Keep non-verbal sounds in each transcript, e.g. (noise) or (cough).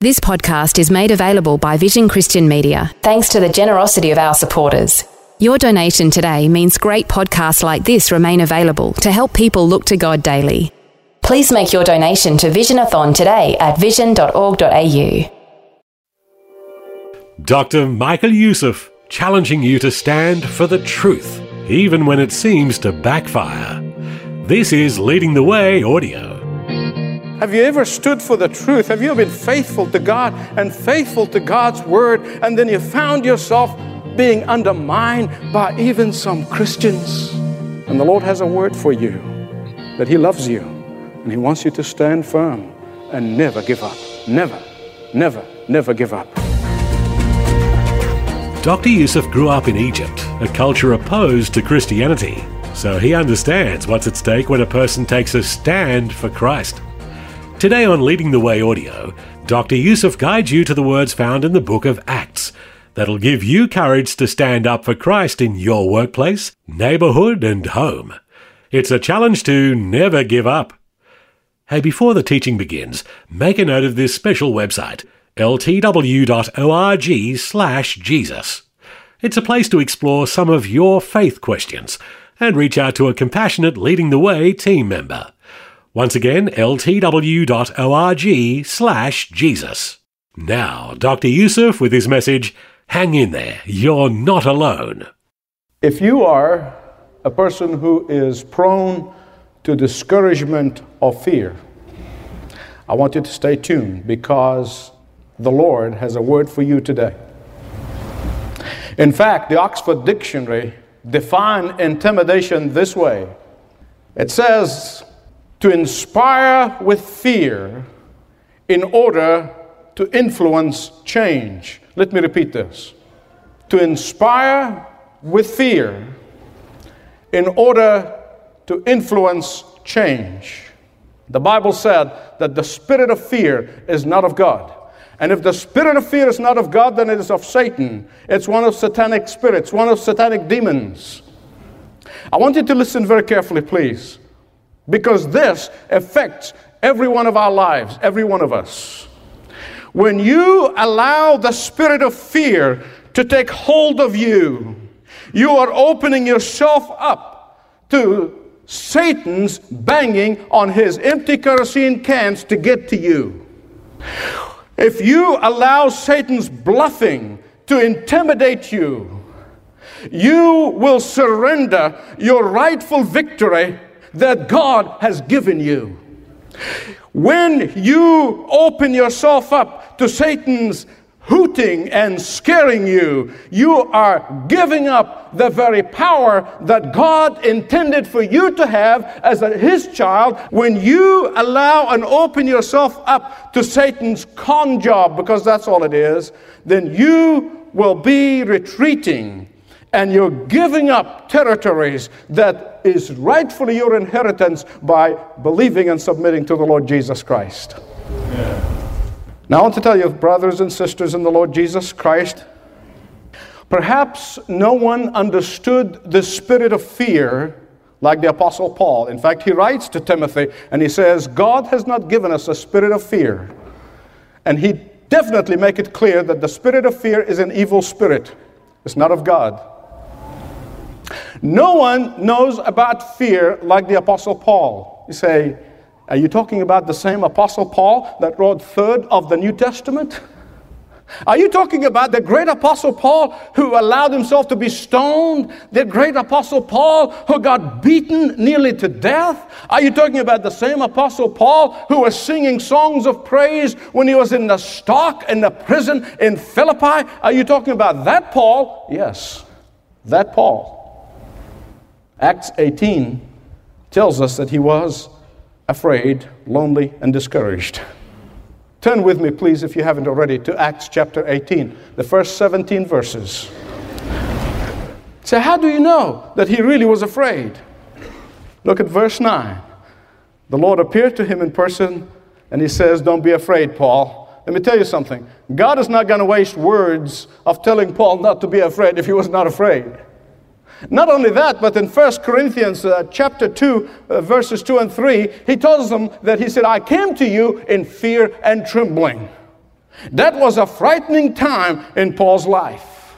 This podcast is made available by Vision Christian Media thanks to the generosity of our supporters. Your donation today means great podcasts like this remain available to help people look to God daily. Please make your donation to Visionathon today at vision.org.au. Dr. Michael Youssef challenging you to stand for the truth, even when it seems to backfire. This is Leading the Way Audio. Have you ever stood for the truth? Have you been faithful to God and faithful to God's word, and then you found yourself being undermined by even some Christians? And the Lord has a word for you that He loves you and He wants you to stand firm and never give up. Never, never, never give up. Dr. Youssef grew up in Egypt, a culture opposed to Christianity, so he understands what's at stake when a person takes a stand for Christ. Today on Leading the Way Audio, Dr. Youssef guides you to the words found in the book of Acts that'll give you courage to stand up for Christ in your workplace, neighborhood, and home. It's a challenge to never give up. Hey, before the teaching begins, make a note of this special website, ltw.org slash Jesus. It's a place to explore some of your faith questions and reach out to a compassionate Leading the Way team member. Once again, ltw.org slash Jesus. Now, Dr. Youssef with his message, Hang in there, you're not alone. If you are a person who is prone to discouragement or fear, I want you to stay tuned because the Lord has a word for you today. In fact, the Oxford Dictionary define intimidation this way. It says to inspire with fear in order to influence change. Let me repeat this. To inspire with fear in order to influence change. The Bible said that the spirit of fear is not of God. And if the spirit of fear is not of God, then it is of Satan. It's one of satanic spirits, one of satanic demons. I want you to listen very carefully, please, because this affects every one of our lives, every one of us. When you allow the spirit of fear to take hold of you, you are opening yourself up to Satan's banging on his empty kerosene cans to get to you. If you allow Satan's bluffing to intimidate you, you will surrender your rightful victory that God has given you. When you open yourself up to Satan's hooting and scaring you, you are giving up the very power that God intended for you to have as a, His child. When you allow and open yourself up to Satan's con job, because that's all it is, then you will be retreating and you're giving up territories that is rightfully your inheritance by believing and submitting to the Lord Jesus Christ. Now, I want to tell you, brothers and sisters in the Lord Jesus Christ, perhaps no one understood the spirit of fear like the Apostle Paul. In fact, he writes to Timothy and he says, God has not given us a spirit of fear. And he definitely make it clear that the spirit of fear is an evil spirit. It's not of God. No one knows about fear like the Apostle Paul. You say, are you talking about the same Apostle Paul that wrote third of the New Testament? Are you talking about the great Apostle Paul who allowed himself to be stoned? The great Apostle Paul who got beaten nearly to death? Are you talking about the same Apostle Paul who was singing songs of praise when he was in the stock in the prison in Philippi? Are you talking about that Paul? Yes, that Paul. Acts 18 tells us that he was afraid, lonely, and discouraged. Turn with me, please, if you haven't already, to Acts chapter 18, the first 17 verses. So, how do you know that he really was afraid? Look at verse 9. The Lord appeared to him in person, and he says, Don't be afraid, Paul. Let me tell you something. God is not going to waste words of telling Paul not to be afraid if he was not afraid. Not only that, but in 1 Corinthians uh, chapter 2, uh, verses 2 and 3, he tells them that he said, I came to you in fear and trembling. That was a frightening time in Paul's life.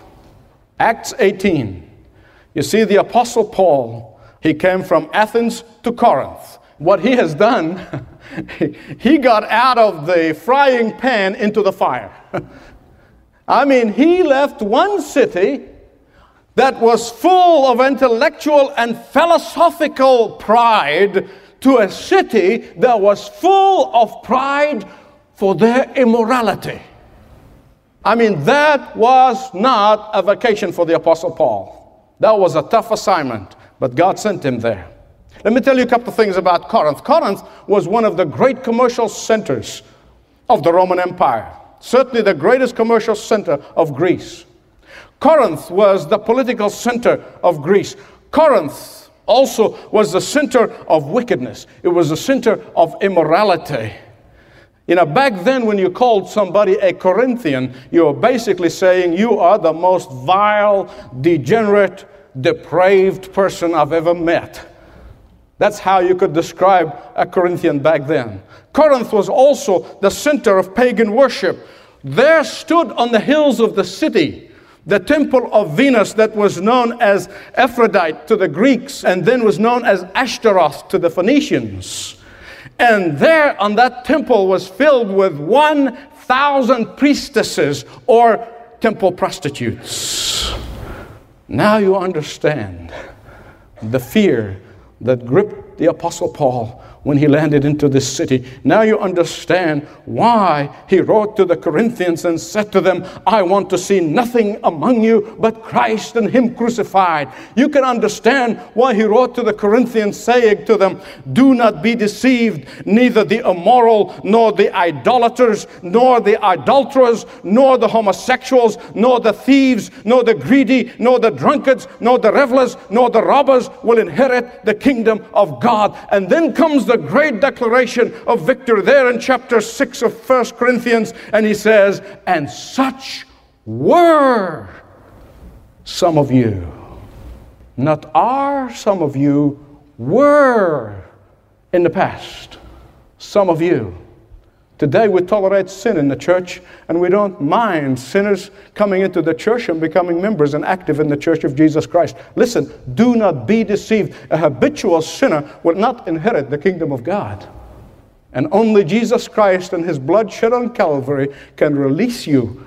Acts 18. You see, the Apostle Paul, he came from Athens to Corinth. What he has done, (laughs) he got out of the frying pan into the fire. (laughs) I mean, he left one city that was full of intellectual and philosophical pride to a city that was full of pride for their immorality. I mean, that was not a vacation for the Apostle Paul. That was a tough assignment, but God sent him there. Let me tell you a couple of things about Corinth. Corinth was one of the great commercial centers of the Roman Empire, certainly the greatest commercial center of Greece. Corinth was the political center of Greece. Corinth also was the center of wickedness, it was the center of immorality. You know, back then, when you called somebody a Corinthian, you were basically saying, You are the most vile, degenerate, depraved person I've ever met. That's how you could describe a Corinthian back then. Corinth was also the center of pagan worship. There stood on the hills of the city the temple of Venus that was known as Aphrodite to the Greeks and then was known as Ashtaroth to the Phoenicians. And there on that temple was filled with 1,000 priestesses or temple prostitutes. Now you understand the fear that gripped the Apostle Paul when he landed into this city. Now you understand why he wrote to the Corinthians and said to them, I want to see nothing among you but Christ and Him crucified. You can understand why he wrote to the Corinthians, saying to them, Do not be deceived, neither the immoral, nor the idolaters, nor the adulterers, nor the homosexuals, nor the thieves, nor the greedy, nor the drunkards, nor the revelers, nor the robbers will inherit the kingdom of God. And then comes the great declaration of victory there in chapter 6 of First Corinthians, and he says, And such were some of you. Not are some of you, were in the past. Some of you. Today we tolerate sin in the church and we don't mind sinners coming into the church and becoming members and active in the church of Jesus Christ. Listen, do not be deceived. A habitual sinner will not inherit the kingdom of God. And only Jesus Christ and his blood shed on Calvary can release you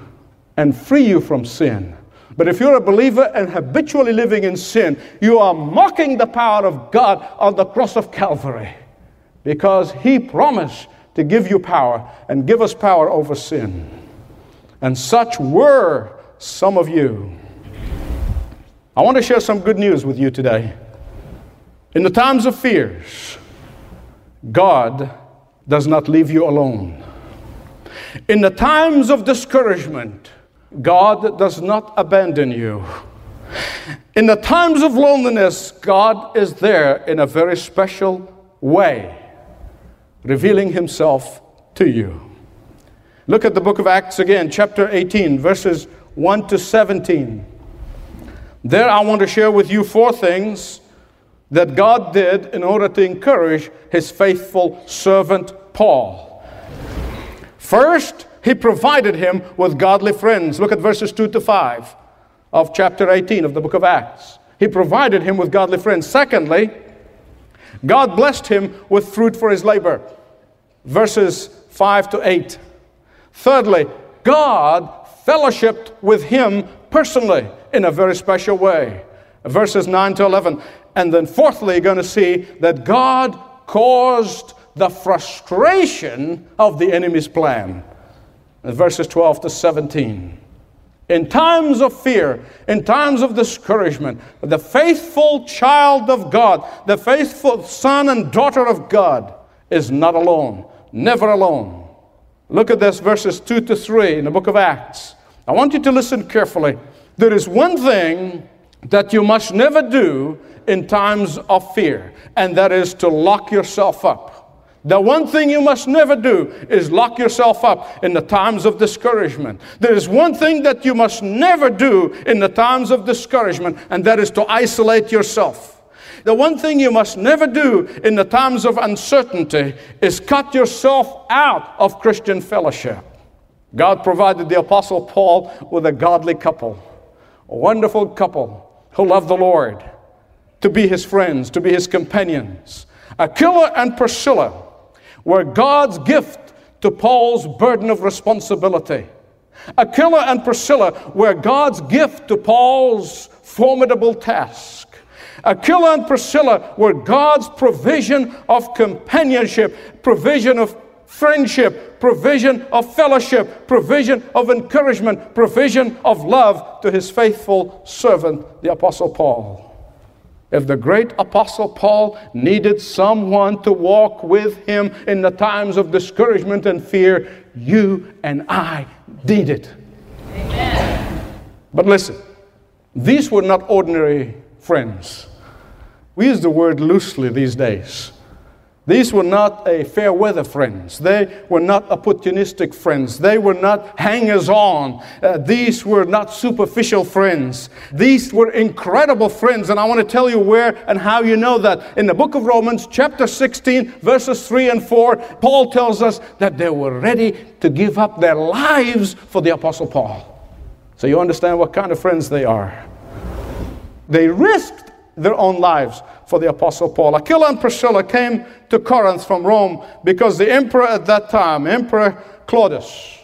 and free you from sin. But if you're a believer and habitually living in sin, you are mocking the power of God on the cross of Calvary because he promised to give you power and give us power over sin. And such were some of you. I want to share some good news with you today. In the times of fears, God does not leave you alone. In the times of discouragement, God does not abandon you. In the times of loneliness, God is there in a very special way revealing himself to you. Look at the book of Acts again, chapter 18, verses 1 to 17. There, I want to share with you four things that God did in order to encourage his faithful servant Paul. First, he provided him with godly friends. Look at verses 2 to 5 of chapter 18 of the book of Acts. He provided him with godly friends. Secondly, God blessed him with fruit for his labor. Verses 5 to 8. Thirdly, God fellowshipped with him personally in a very special way. Verses 9 to 11. And then, fourthly, you're going to see that God caused the frustration of the enemy's plan. Verses 12 to 17. In times of fear, in times of discouragement, the faithful child of God, the faithful son and daughter of God, is not alone, never alone. Look at this, verses 2 to 3 in the book of Acts. I want you to listen carefully. There is one thing that you must never do in times of fear, and that is to lock yourself up. The one thing you must never do is lock yourself up in the times of discouragement. There is one thing that you must never do in the times of discouragement, and that is to isolate yourself. The one thing you must never do in the times of uncertainty is cut yourself out of Christian fellowship. God provided the Apostle Paul with a godly couple, a wonderful couple who loved the Lord, to be his friends, to be his companions. Aquila and Priscilla were God's gift to Paul's burden of responsibility. Aquila and Priscilla were God's gift to Paul's formidable task. Aquila and Priscilla were God's provision of companionship, provision of friendship, provision of fellowship, provision of encouragement, provision of love to his faithful servant, the Apostle Paul. If the great apostle Paul needed someone to walk with him in the times of discouragement and fear, you and I need it. Amen. But listen, these were not ordinary friends. We use the word loosely these days. These were not a fair weather friends. They were not opportunistic friends. They were not hangers on. Uh, these were not superficial friends. These were incredible friends. And I want to tell you where and how you know that. In the book of Romans, chapter 16, verses 3 and 4, Paul tells us that they were ready to give up their lives for the Apostle Paul. So you understand what kind of friends they are. They risked their own lives for the Apostle Paul. Aquila and Priscilla came to Corinth from Rome because the emperor at that time, Emperor Claudius,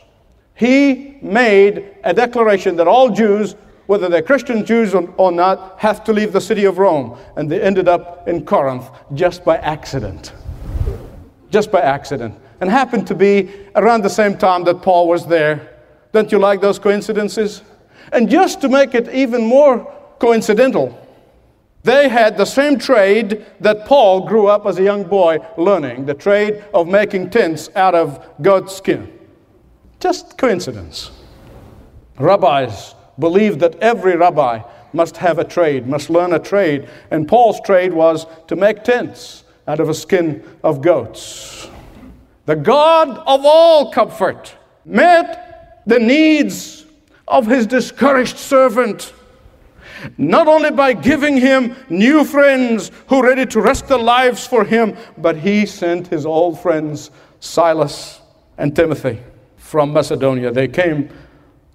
he made a declaration that all Jews, whether they're Christian Jews or not, have to leave the city of Rome. And they ended up in Corinth just by accident. Just by accident. And happened to be around the same time that Paul was there. Don't you like those coincidences? And just to make it even more coincidental, they had the same trade that Paul grew up as a young boy learning the trade of making tents out of goat skin. Just coincidence. Rabbis believed that every rabbi must have a trade, must learn a trade, and Paul's trade was to make tents out of a skin of goats. The God of all comfort met the needs of his discouraged servant not only by giving him new friends who ready to risk their lives for him, but he sent his old friends, Silas and Timothy, from Macedonia. They came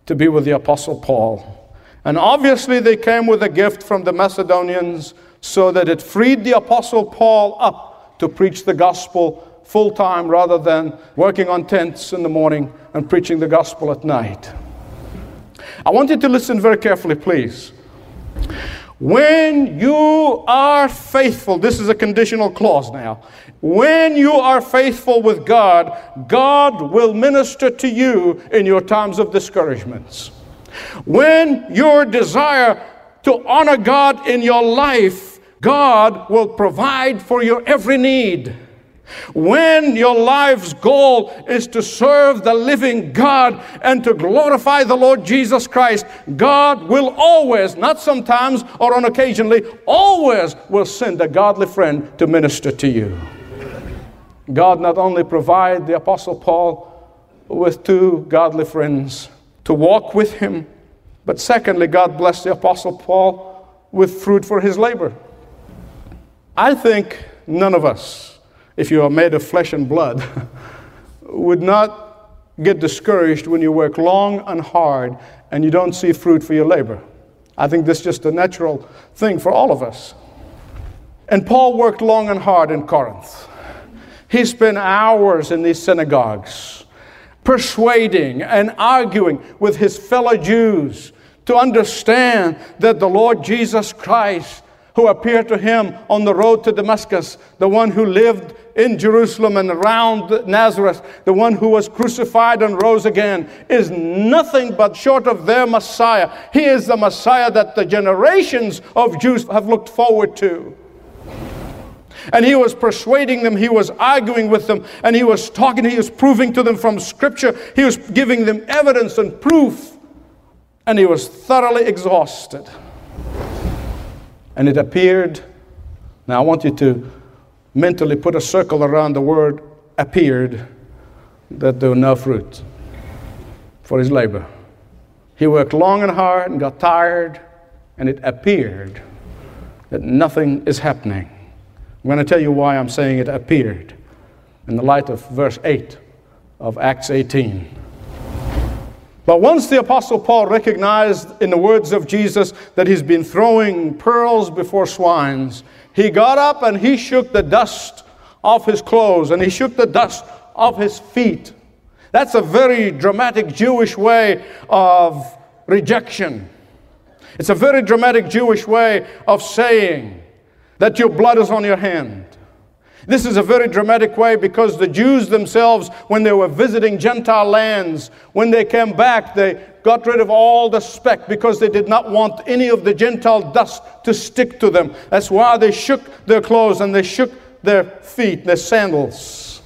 to be with the Apostle Paul. And obviously, they came with a gift from the Macedonians so that it freed the Apostle Paul up to preach the gospel full time rather than working on tents in the morning and preaching the gospel at night. I want you to listen very carefully, please. When you are faithful, this is a conditional clause now. When you are faithful with God, God will minister to you in your times of discouragements. When your desire to honor God in your life, God will provide for your every need. When your life's goal is to serve the living God and to glorify the Lord Jesus Christ, God will always, not sometimes or on occasionally, always will send a godly friend to minister to you. God not only provided the Apostle Paul with two godly friends to walk with him, but secondly, God blessed the Apostle Paul with fruit for his labor. I think none of us if you are made of flesh and blood, (laughs) would not get discouraged when you work long and hard and you don't see fruit for your labor. I think this is just a natural thing for all of us. And Paul worked long and hard in Corinth. He spent hours in these synagogues persuading and arguing with his fellow Jews to understand that the Lord Jesus Christ who appeared to him on the road to Damascus, the one who lived in Jerusalem and around Nazareth, the one who was crucified and rose again, is nothing but short of their Messiah. He is the Messiah that the generations of Jews have looked forward to. And he was persuading them, he was arguing with them, and he was talking, he was proving to them from Scripture, he was giving them evidence and proof, and he was thoroughly exhausted. And it appeared, now I want you to mentally put a circle around the word appeared, that there were no fruit for his labor. He worked long and hard and got tired, and it appeared that nothing is happening. I'm going to tell you why I'm saying it appeared in the light of verse 8 of Acts 18. But once the Apostle Paul recognized in the words of Jesus that he's been throwing pearls before swines, he got up and he shook the dust off his clothes and he shook the dust off his feet. That's a very dramatic Jewish way of rejection. It's a very dramatic Jewish way of saying that your blood is on your hand. This is a very dramatic way because the Jews themselves, when they were visiting Gentile lands, when they came back, they got rid of all the speck because they did not want any of the Gentile dust to stick to them. That's why they shook their clothes and they shook their feet, their sandals.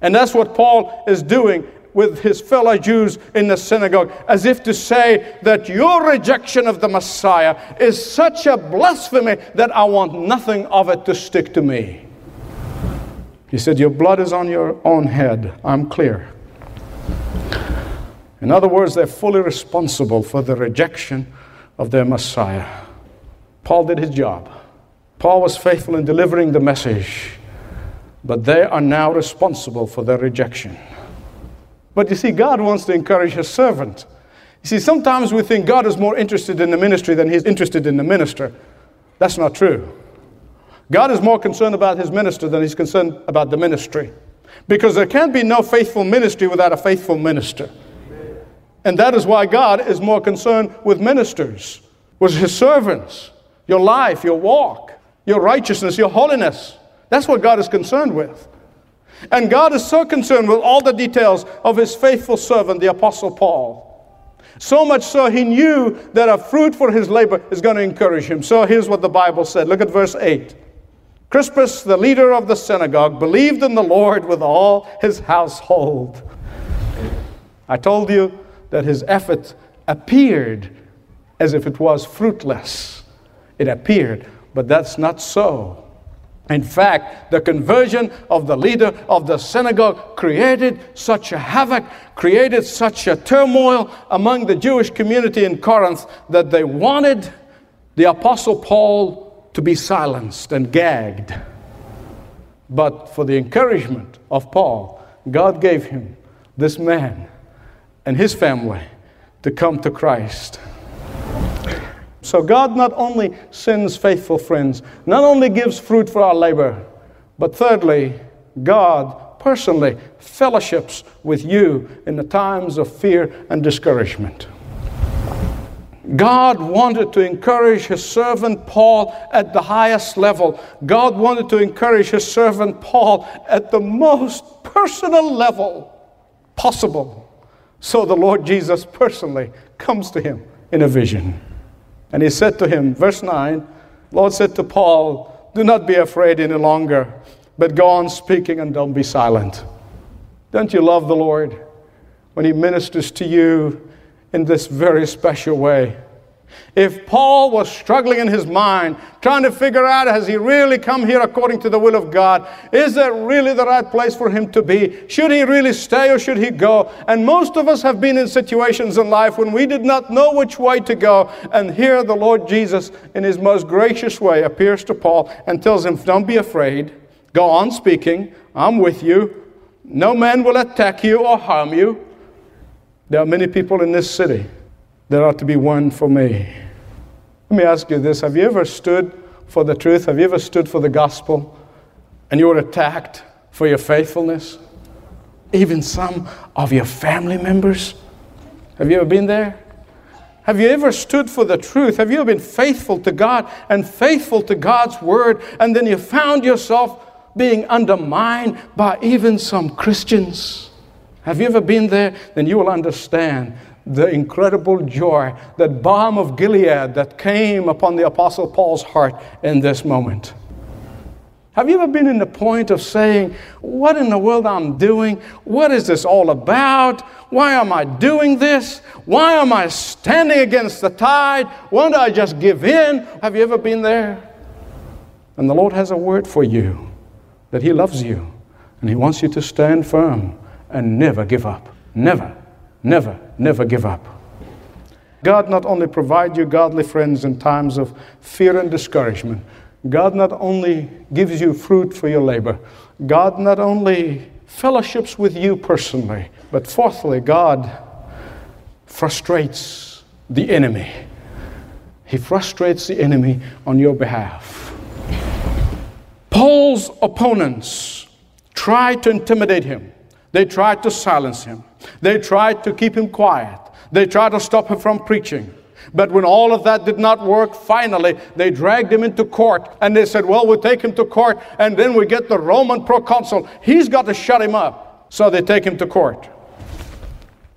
And that's what Paul is doing with his fellow Jews in the synagogue, as if to say that your rejection of the Messiah is such a blasphemy that I want nothing of it to stick to me. He said, Your blood is on your own head. I'm clear. In other words, they're fully responsible for the rejection of their Messiah. Paul did his job. Paul was faithful in delivering the message, but they are now responsible for their rejection. But you see, God wants to encourage his servant. You see, sometimes we think God is more interested in the ministry than he's interested in the minister. That's not true. God is more concerned about his minister than he's concerned about the ministry. Because there can be no faithful ministry without a faithful minister. And that is why God is more concerned with ministers, with his servants, your life, your walk, your righteousness, your holiness. That's what God is concerned with. And God is so concerned with all the details of his faithful servant, the Apostle Paul. So much so he knew that a fruit for his labor is going to encourage him. So here's what the Bible said. Look at verse 8. Crispus, the leader of the synagogue, believed in the Lord with all his household. I told you that his effort appeared as if it was fruitless. It appeared, but that's not so. In fact, the conversion of the leader of the synagogue created such a havoc, created such a turmoil among the Jewish community in Corinth that they wanted the Apostle Paul to be silenced and gagged. But for the encouragement of Paul, God gave him this man and his family to come to Christ. So God not only sends faithful friends, not only gives fruit for our labor, but thirdly, God personally fellowships with you in the times of fear and discouragement. God wanted to encourage his servant Paul at the highest level. God wanted to encourage his servant Paul at the most personal level possible. So the Lord Jesus personally comes to him in a vision. And he said to him, verse 9, Lord said to Paul, Do not be afraid any longer, but go on speaking and don't be silent. Don't you love the Lord when he ministers to you in this very special way? If Paul was struggling in his mind, trying to figure out, has he really come here according to the will of God? Is that really the right place for him to be? Should he really stay or should he go? And most of us have been in situations in life when we did not know which way to go. And here the Lord Jesus, in his most gracious way, appears to Paul and tells him, Don't be afraid. Go on speaking. I'm with you. No man will attack you or harm you. There are many people in this city that ought to be one for me. Let me ask you this Have you ever stood for the truth? Have you ever stood for the gospel and you were attacked for your faithfulness? Even some of your family members? Have you ever been there? Have you ever stood for the truth? Have you ever been faithful to God and faithful to God's word, and then you found yourself being undermined by even some Christians? Have you ever been there? Then you will understand the incredible joy, that balm of Gilead that came upon the Apostle Paul's heart in this moment. Have you ever been in the point of saying, What in the world I'm doing? What is this all about? Why am I doing this? Why am I standing against the tide? Why don't I just give in? Have you ever been there? And the Lord has a word for you that He loves you and He wants you to stand firm and never give up. Never, never, never give up. God not only provides you godly friends in times of fear and discouragement, God not only gives you fruit for your labor, God not only fellowships with you personally, but fourthly, God frustrates the enemy. He frustrates the enemy on your behalf. Paul's opponents tried to intimidate him. They tried to silence him. They tried to keep him quiet. They tried to stop him from preaching. But when all of that did not work, finally they dragged him into court and they said, Well, we'll take him to court and then we get the Roman proconsul. He's got to shut him up. So they take him to court.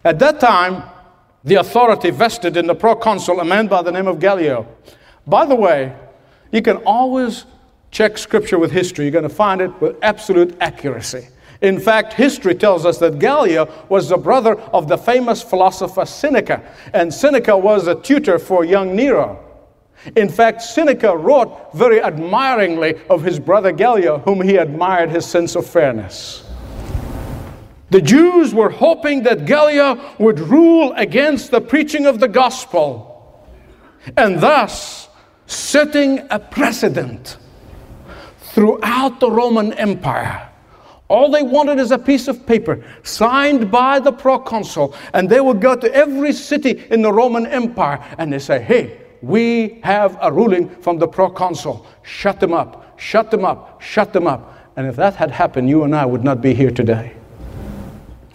At that time, the authority vested in the proconsul, a man by the name of Gallio. By the way, you can always check scripture with history. You're going to find it with absolute accuracy. In fact, history tells us that Gallio was the brother of the famous philosopher Seneca, and Seneca was a tutor for young Nero. In fact, Seneca wrote very admiringly of his brother Gallio, whom he admired his sense of fairness. The Jews were hoping that Gallio would rule against the preaching of the gospel and thus setting a precedent throughout the Roman Empire all they wanted is a piece of paper signed by the proconsul, and they would go to every city in the Roman Empire and they say, Hey, we have a ruling from the proconsul. Shut them up, shut them up, shut them up. And if that had happened, you and I would not be here today.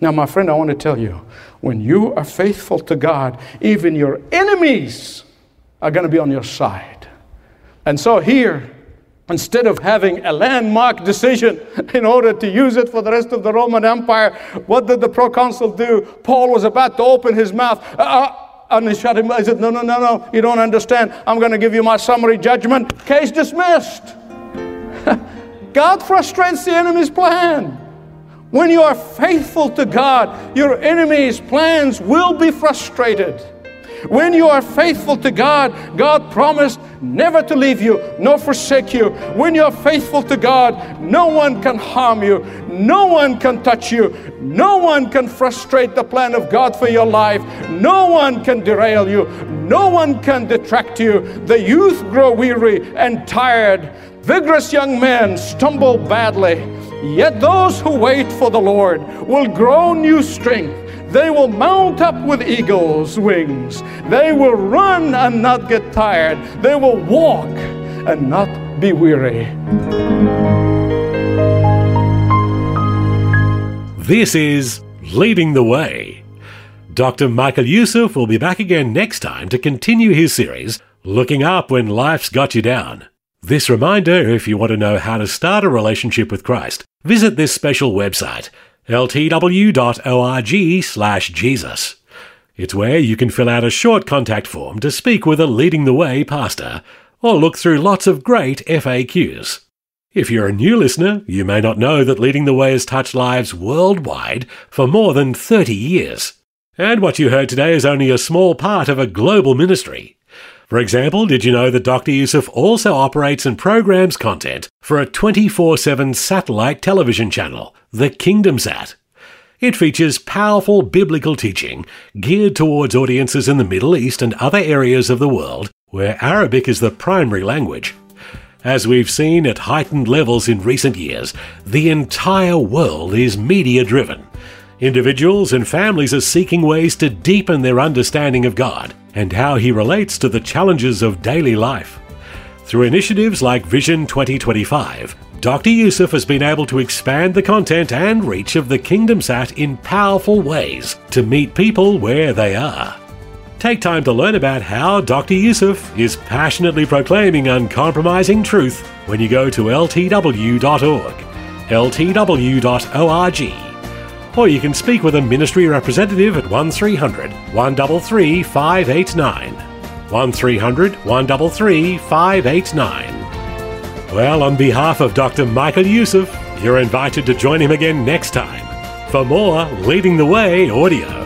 Now, my friend, I want to tell you when you are faithful to God, even your enemies are going to be on your side. And so here, Instead of having a landmark decision in order to use it for the rest of the Roman Empire, what did the proconsul do? Paul was about to open his mouth. Uh, uh and he shut him. He said, No, no, no, no, you don't understand. I'm going to give you my summary judgment. Case dismissed. (laughs) God frustrates the enemy's plan. When you are faithful to God, your enemy's plans will be frustrated. When you are faithful to God, God promised never to leave you nor forsake you. When you are faithful to God, no one can harm you, no one can touch you, no one can frustrate the plan of God for your life, no one can derail you, no one can detract you. The youth grow weary and tired, vigorous young men stumble badly. Yet those who wait for the Lord will grow new strength. They will mount up with eagle's wings. They will run and not get tired. They will walk and not be weary. This is Leading the Way. Dr. Michael Youssef will be back again next time to continue his series, Looking Up When Life's Got You Down. This reminder if you want to know how to start a relationship with Christ, visit this special website ltw.org slash Jesus. It's where you can fill out a short contact form to speak with a leading the way pastor, or look through lots of great FAQs. If you're a new listener, you may not know that Leading the Way has touched lives worldwide for more than 30 years. And what you heard today is only a small part of a global ministry. For example, did you know that Dr. Youssef also operates and programs content for a 24 7 satellite television channel, the Kingdom Sat? It features powerful biblical teaching geared towards audiences in the Middle East and other areas of the world where Arabic is the primary language. As we've seen at heightened levels in recent years, the entire world is media driven. Individuals and families are seeking ways to deepen their understanding of God and how He relates to the challenges of daily life. Through initiatives like Vision 2025, Dr. Youssef has been able to expand the content and reach of the Kingdom Sat in powerful ways to meet people where they are. Take time to learn about how Dr. Youssef is passionately proclaiming uncompromising truth when you go to ltw.org, ltw.org or you can speak with a ministry representative at 1300 133 589. 1300 133 589. Well, on behalf of Dr. Michael Youssef, you're invited to join him again next time for more Leading the Way audio.